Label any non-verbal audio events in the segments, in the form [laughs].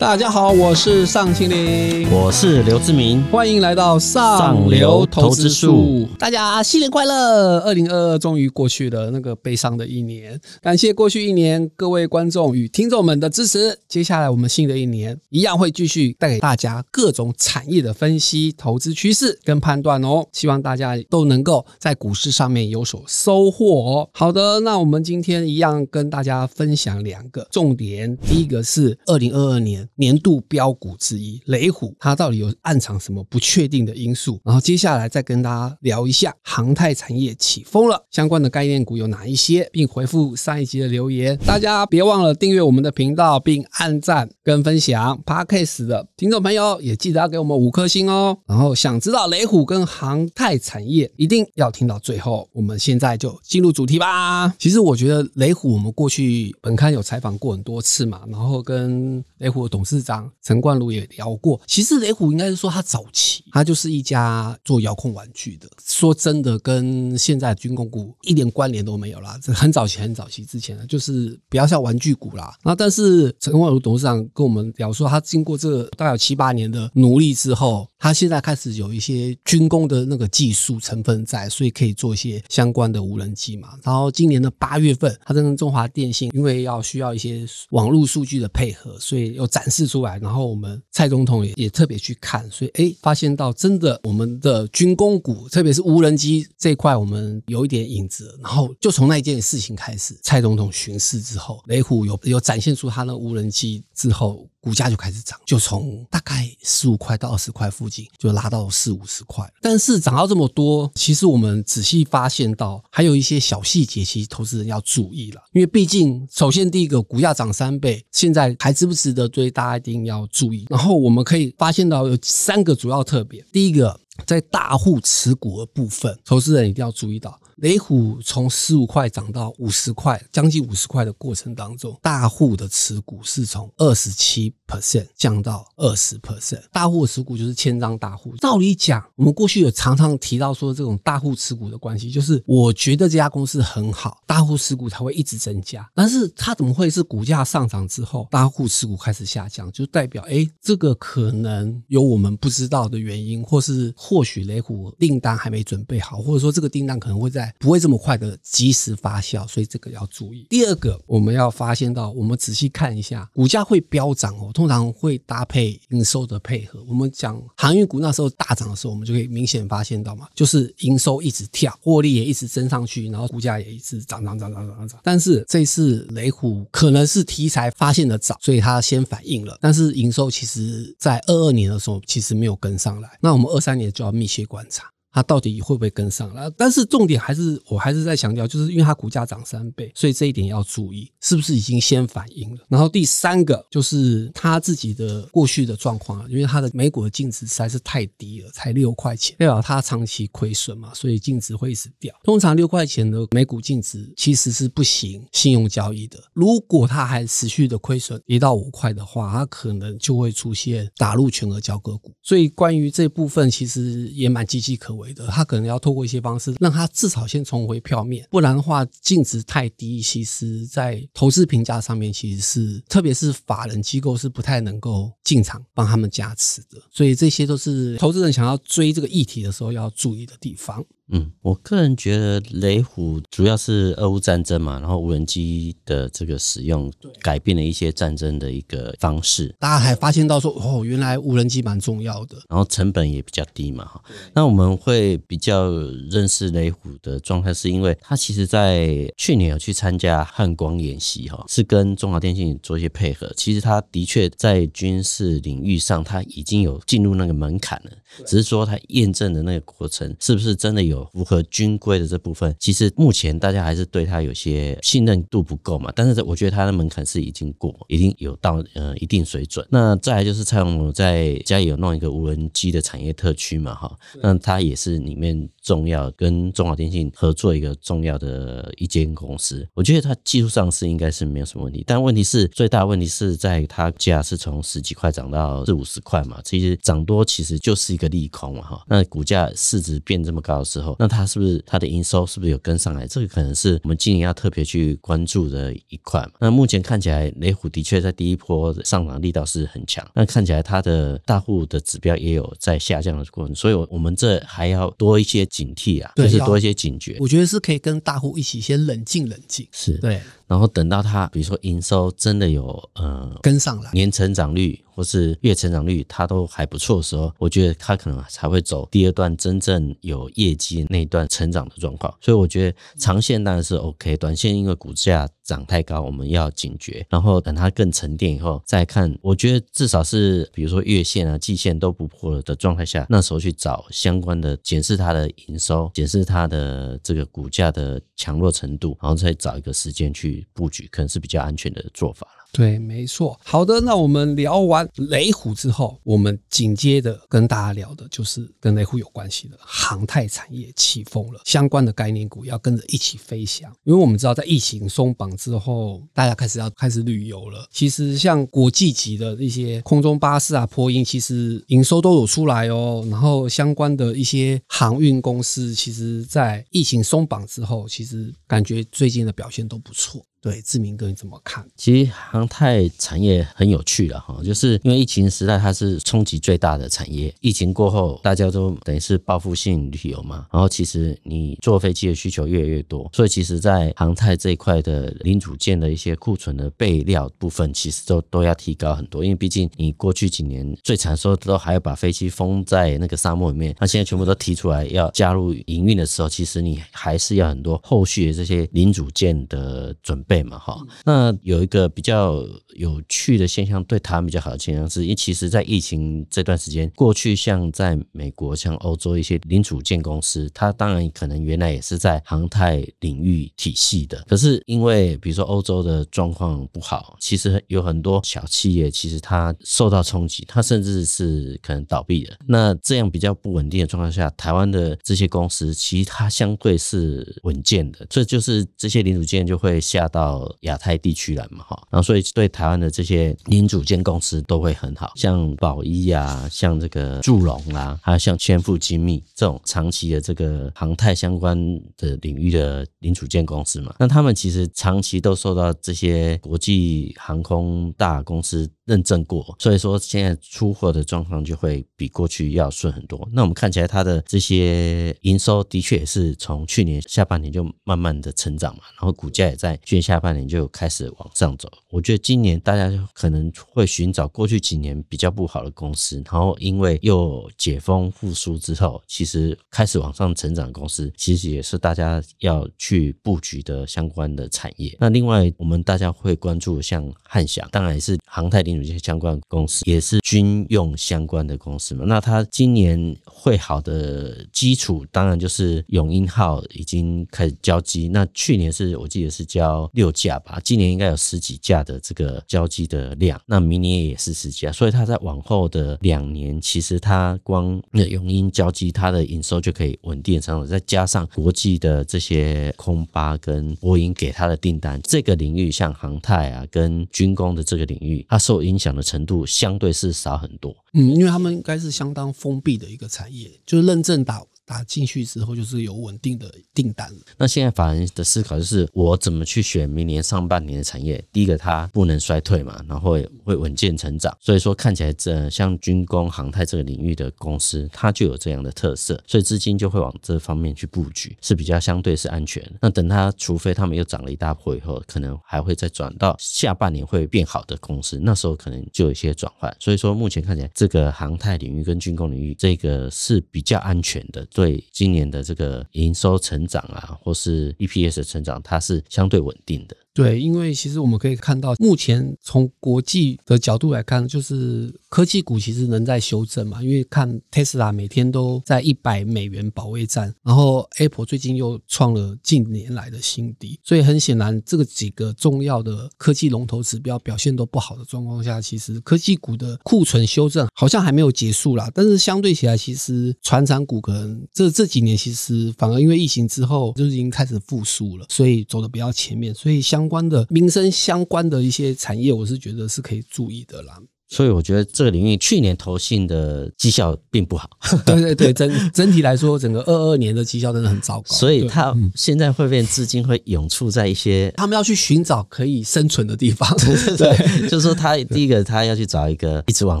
大家好，我是尚青林，我是刘志明，欢迎来到上流投资术。大家新年快乐！二零二二终于过去了，那个悲伤的一年，感谢过去一年各位观众与听众们的支持。接下来我们新的一年一样会继续带给大家各种产业的分析、投资趋势跟判断哦。希望大家都能够在股市上面有所收获哦。好的，那我们今天一样跟大家分享两个重点，第一个是二零二二年。年度标股之一雷虎，它到底有暗藏什么不确定的因素？然后接下来再跟大家聊一下航太产业起风了，相关的概念股有哪一些，并回复上一集的留言。大家别忘了订阅我们的频道，并按赞跟分享。Parkes 的听众朋友也记得要给我们五颗星哦。然后想知道雷虎跟航太产业，一定要听到最后。我们现在就进入主题吧。其实我觉得雷虎，我们过去本刊有采访过很多次嘛，然后跟雷虎的董。董事长陈冠儒也聊过，其实雷虎应该是说他早期，他就是一家做遥控玩具的。说真的，跟现在军工股一点关联都没有啦。这很早期、很早期之前的，就是比较像玩具股啦。那，但是陈冠儒董事长跟我们聊说，他经过这大概有七八年的努力之后。他现在开始有一些军工的那个技术成分在，所以可以做一些相关的无人机嘛。然后今年的八月份，他跟中华电信因为要需要一些网络数据的配合，所以又展示出来。然后我们蔡总统也也特别去看，所以哎，发现到真的我们的军工股，特别是无人机这块，我们有一点影子。然后就从那一件事情开始，蔡总统巡视之后，雷虎有有展现出他的无人机之后。股价就开始涨，就从大概十五块到二十块附近，就拉到四五十块。但是涨到这么多，其实我们仔细发现到，还有一些小细节，其实投资人要注意了。因为毕竟，首先第一个，股价涨三倍，现在还值不值得追，大家一定要注意。然后我们可以发现到有三个主要特别，第一个，在大户持股的部分，投资人一定要注意到。雷虎从十五块涨到五十块，将近五十块的过程当中，大户的持股是从二十七 percent 降到二十 percent。大户持股就是千张大户。照理讲，我们过去有常常提到说，这种大户持股的关系，就是我觉得这家公司很好，大户持股才会一直增加。但是它怎么会是股价上涨之后，大户持股开始下降？就代表，哎，这个可能有我们不知道的原因，或是或许雷虎订单还没准备好，或者说这个订单可能会在。不会这么快的及时发酵，所以这个要注意。第二个，我们要发现到，我们仔细看一下，股价会飙涨哦，通常会搭配营收的配合。我们讲航运股那时候大涨的时候，我们就可以明显发现到嘛，就是营收一直跳，获利也一直增上去，然后股价也一直涨涨涨涨涨涨。但是这次雷虎可能是题材发现的早，所以它先反应了。但是营收其实在二二年的时候其实没有跟上来，那我们二三年就要密切观察。它到底会不会跟上了？但是重点还是，我还是在强调，就是因为它股价涨三倍，所以这一点要注意，是不是已经先反应了？然后第三个就是它自己的过去的状况啊，因为它的美股的净值实在是太低了，才六块钱，代表它长期亏损嘛，所以净值会一直掉。通常六块钱的美股净值其实是不行信用交易的。如果它还持续的亏损，一到五块的话，它可能就会出现打入全额交割股。所以关于这部分，其实也蛮岌岌可危。的，他可能要透过一些方式，让他至少先重回票面，不然的话净值太低，其实在投资评价上面其实是，特别是法人机构是不太能够进场帮他们加持的，所以这些都是投资人想要追这个议题的时候要注意的地方。嗯，我个人觉得雷虎主要是俄乌战争嘛，然后无人机的这个使用改变了一些战争的一个方式，大家还发现到说哦，原来无人机蛮重要的，然后成本也比较低嘛哈。那我们会比较认识雷虎的状态，是因为他其实在去年有去参加汉光演习哈，是跟中华电信做一些配合。其实他的确在军事是领域上，他已经有进入那个门槛了，只是说他验证的那个过程是不是真的有。符合军规的这部分，其实目前大家还是对他有些信任度不够嘛。但是我觉得他的门槛是已经过，已经有到呃一定水准。那再来就是蔡永在家里有弄一个无人机的产业特区嘛，哈，那他也是里面重要跟中华电信合作一个重要的一间公司。我觉得它技术上是应该是没有什么问题，但问题是最大的问题是在它价是从十几块涨到四五十块嘛，其实涨多其实就是一个利空嘛哈。那股价市值变这么高的时候，那它是不是它的营收是不是有跟上来？这个可能是我们今年要特别去关注的一块。那目前看起来雷虎的确在第一波上涨力道是很强，那看起来它的大户的指标也有在下降的过程，所以我们这还要多一些警惕啊，就是多一些警觉。我觉得是可以跟大户一起先冷静冷静，是对。然后等到它，比如说营收真的有呃跟上来，年成长率或是月成长率它都还不错的时候，我觉得它可能才会走第二段真正有业绩那一段成长的状况。所以我觉得长线当然是 OK，短线因为股价涨太高，我们要警觉。然后等它更沉淀以后再看，我觉得至少是比如说月线啊、季线都不破了的状态下，那时候去找相关的检视它的营收，检视它的这个股价的强弱程度，然后再找一个时间去。布局可能是比较安全的做法。对，没错。好的，那我们聊完雷虎之后，我们紧接着跟大家聊的就是跟雷虎有关系的航太产业起风了，相关的概念股要跟着一起飞翔。因为我们知道，在疫情松绑之后，大家开始要开始旅游了。其实像国际级的一些空中巴士啊、波音，其实营收都有出来哦。然后相关的一些航运公司，其实在疫情松绑之后，其实感觉最近的表现都不错。对，志明哥你怎么看？其实航太产业很有趣了哈，就是因为疫情时代它是冲击最大的产业。疫情过后，大家都等于是报复性旅游嘛，然后其实你坐飞机的需求越来越多，所以其实在航太这一块的零组件的一些库存的备料部分，其实都都要提高很多。因为毕竟你过去几年最惨的时候都还要把飞机封在那个沙漠里面，那现在全部都提出来要加入营运的时候，其实你还是要很多后续的这些零组件的准。倍嘛哈，那有一个比较有趣的现象，对台湾比较好的现象是，因为其实，在疫情这段时间，过去像在美国、像欧洲一些零组件公司，它当然可能原来也是在航太领域体系的，可是因为比如说欧洲的状况不好，其实有很多小企业其实它受到冲击，它甚至是可能倒闭了。那这样比较不稳定的状况下，台湾的这些公司其实它相对是稳健的，这就是这些零组件就会下到。到亚太地区来嘛，哈，然后所以对台湾的这些零组件公司都会很好，像宝一啊，像这个祝融啊，还有像千富精密这种长期的这个航太相关的领域的零组件公司嘛，那他们其实长期都受到这些国际航空大公司。认证过，所以说现在出货的状况就会比过去要顺很多。那我们看起来它的这些营收的确也是从去年下半年就慢慢的成长嘛，然后股价也在去年下半年就开始往上走。我觉得今年大家可能会寻找过去几年比较不好的公司，然后因为又解封复苏之后，其实开始往上成长的公司，其实也是大家要去布局的相关的产业。那另外我们大家会关注像汉翔，当然也是航太领。有些相关公司也是军用相关的公司嘛，那它今年会好的基础，当然就是永鹰号已经开始交机。那去年是我记得是交六架吧，今年应该有十几架的这个交机的量，那明年也是十几架，所以它在往后的两年，其实它光那永鹰交机，它的营收就可以稳定上涨，再加上国际的这些空巴跟波音给它的订单，这个领域像航太啊跟军工的这个领域，它受影影响的程度相对是少很多，嗯，因为他们应该是相当封闭的一个产业，就是认证打。打进去之后就是有稳定的订单了。那现在法人的思考就是，我怎么去选明年上半年的产业？第一个，它不能衰退嘛，然后会稳健成长。所以说看起来这像军工、航太这个领域的公司，它就有这样的特色，所以资金就会往这方面去布局，是比较相对是安全。那等它除非他们又涨了一大波以后，可能还会再转到下半年会变好的公司，那时候可能就有一些转换。所以说目前看起来，这个航太领域跟军工领域这个是比较安全的。对今年的这个营收成长啊，或是 EPS 的成长，它是相对稳定的。对，因为其实我们可以看到，目前从国际的角度来看，就是科技股其实能在修正嘛。因为看 Tesla 每天都在一百美元保卫战，然后 Apple 最近又创了近年来的新低，所以很显然，这个几个重要的科技龙头指标表现都不好的状况下，其实科技股的库存修正好像还没有结束啦。但是相对起来，其实传产股可能这这几年其实反而因为疫情之后就是已经开始复苏了，所以走的比较前面，所以相相关的民生相关的一些产业，我是觉得是可以注意的啦。所以我觉得这个领域去年投信的绩效并不好。[laughs] 对对对，整整体来说，整个二二年的绩效真的很糟糕。所以它现在会变资金会涌出在一些，他们要去寻找可以生存的地方。[laughs] [laughs] 对，就是说他第一个他要去找一个一直往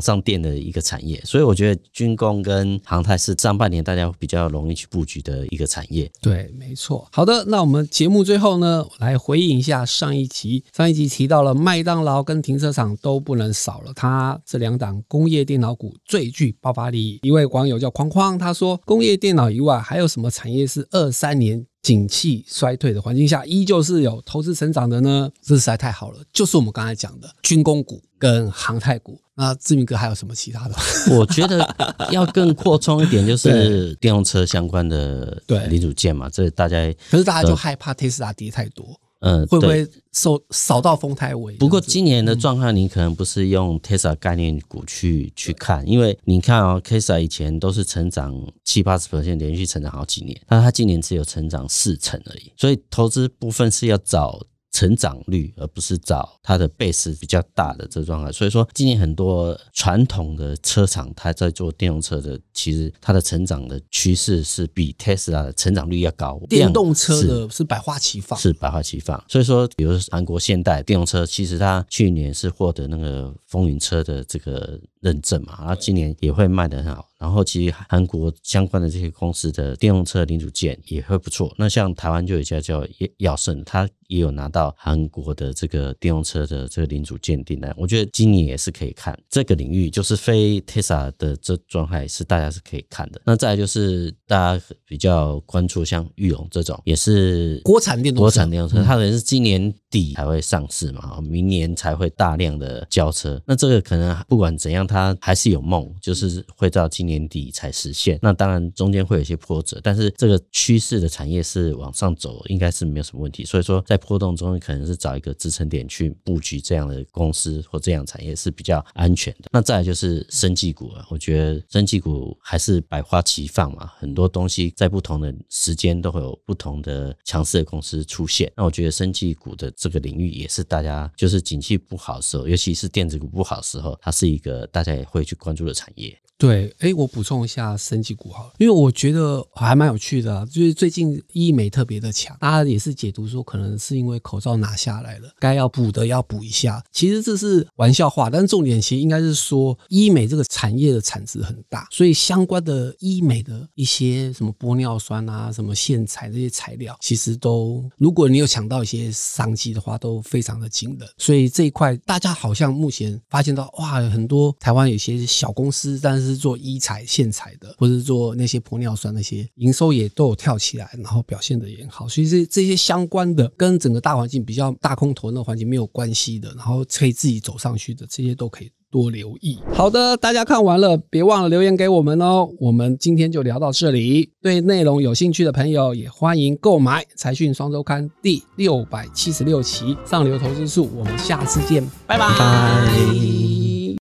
上垫的一个产业。所以我觉得军工跟航太是上半年大家比较容易去布局的一个产业。对，没错。好的，那我们节目最后呢，来回应一下上一集。上一集提到了麦当劳跟停车场都不能少了，它。这两档工业电脑股最具爆发力。一位网友叫框框，他说：“工业电脑以外，还有什么产业是二三年景气衰退的环境下，依旧是有投资成长的呢？”这实在太好了，就是我们刚才讲的军工股跟航太股。那志明哥还有什么其他的？[laughs] 我觉得要更扩充一点，就是电动车相关的对零组件嘛。这大家可是大家就害怕特斯拉跌太多。嗯，会不会受扫到风台尾？不过今年的状况，你可能不是用 Tesla 概念股去去看，因为你看哦，Tesla 以前都是成长七八十 percent，连续成长好几年，那它今年只有成长四成而已，所以投资部分是要找。成长率，而不是找它的 base 比较大的这状态。所以说，今年很多传统的车厂，它在做电动车的，其实它的成长的趋势是比 Tesla 的成长率要高。电动车的是百花齐放，是百花齐放。所以说，比如韩国现代电动车，其实它去年是获得那个风云车的这个认证嘛，然后今年也会卖得很好。然后其实韩国相关的这些公司的电动车零组件也会不错。那像台湾就有一家叫耀盛，它也有拿到韩国的这个电动车的这个零组件订单。我觉得今年也是可以看这个领域，就是非 Tesla 的这状态是大家是可以看的。那再来就是大家比较关注像玉龙这种，也是国产电动国产电动车，它可能是今年底才会上市嘛，明年才会大量的交车。那这个可能不管怎样，它还是有梦，就是会到今。年年底才实现，那当然中间会有一些波折，但是这个趋势的产业是往上走，应该是没有什么问题。所以说，在波动中可能是找一个支撑点去布局这样的公司或这样产业是比较安全的。那再来就是生技股啊，我觉得生技股还是百花齐放嘛，很多东西在不同的时间都会有不同的强势的公司出现。那我觉得生技股的这个领域也是大家就是景气不好的时候，尤其是电子股不好的时候，它是一个大家也会去关注的产业。对，哎，我补充一下升级股好了，因为我觉得还蛮有趣的，就是最近医美特别的强，大家也是解读说可能是因为口罩拿下来了，该要补的要补一下。其实这是玩笑话，但重点其实应该是说医美这个产业的产值很大，所以相关的医美的一些什么玻尿酸啊、什么线材这些材料，其实都如果你有抢到一些商机的话，都非常的惊人。所以这一块大家好像目前发现到哇，很多台湾有些小公司，但是做医材、线材的，或者是做那些玻尿酸那些，营收也都有跳起来，然后表现的也好。所以这这些相关的，跟整个大环境比较大空头那环境没有关系的，然后可以自己走上去的，这些都可以多留意。好的，大家看完了，别忘了留言给我们哦。我们今天就聊到这里。对内容有兴趣的朋友，也欢迎购买《财讯双周刊》第六百七十六期《上流投资术》。我们下次见，拜拜。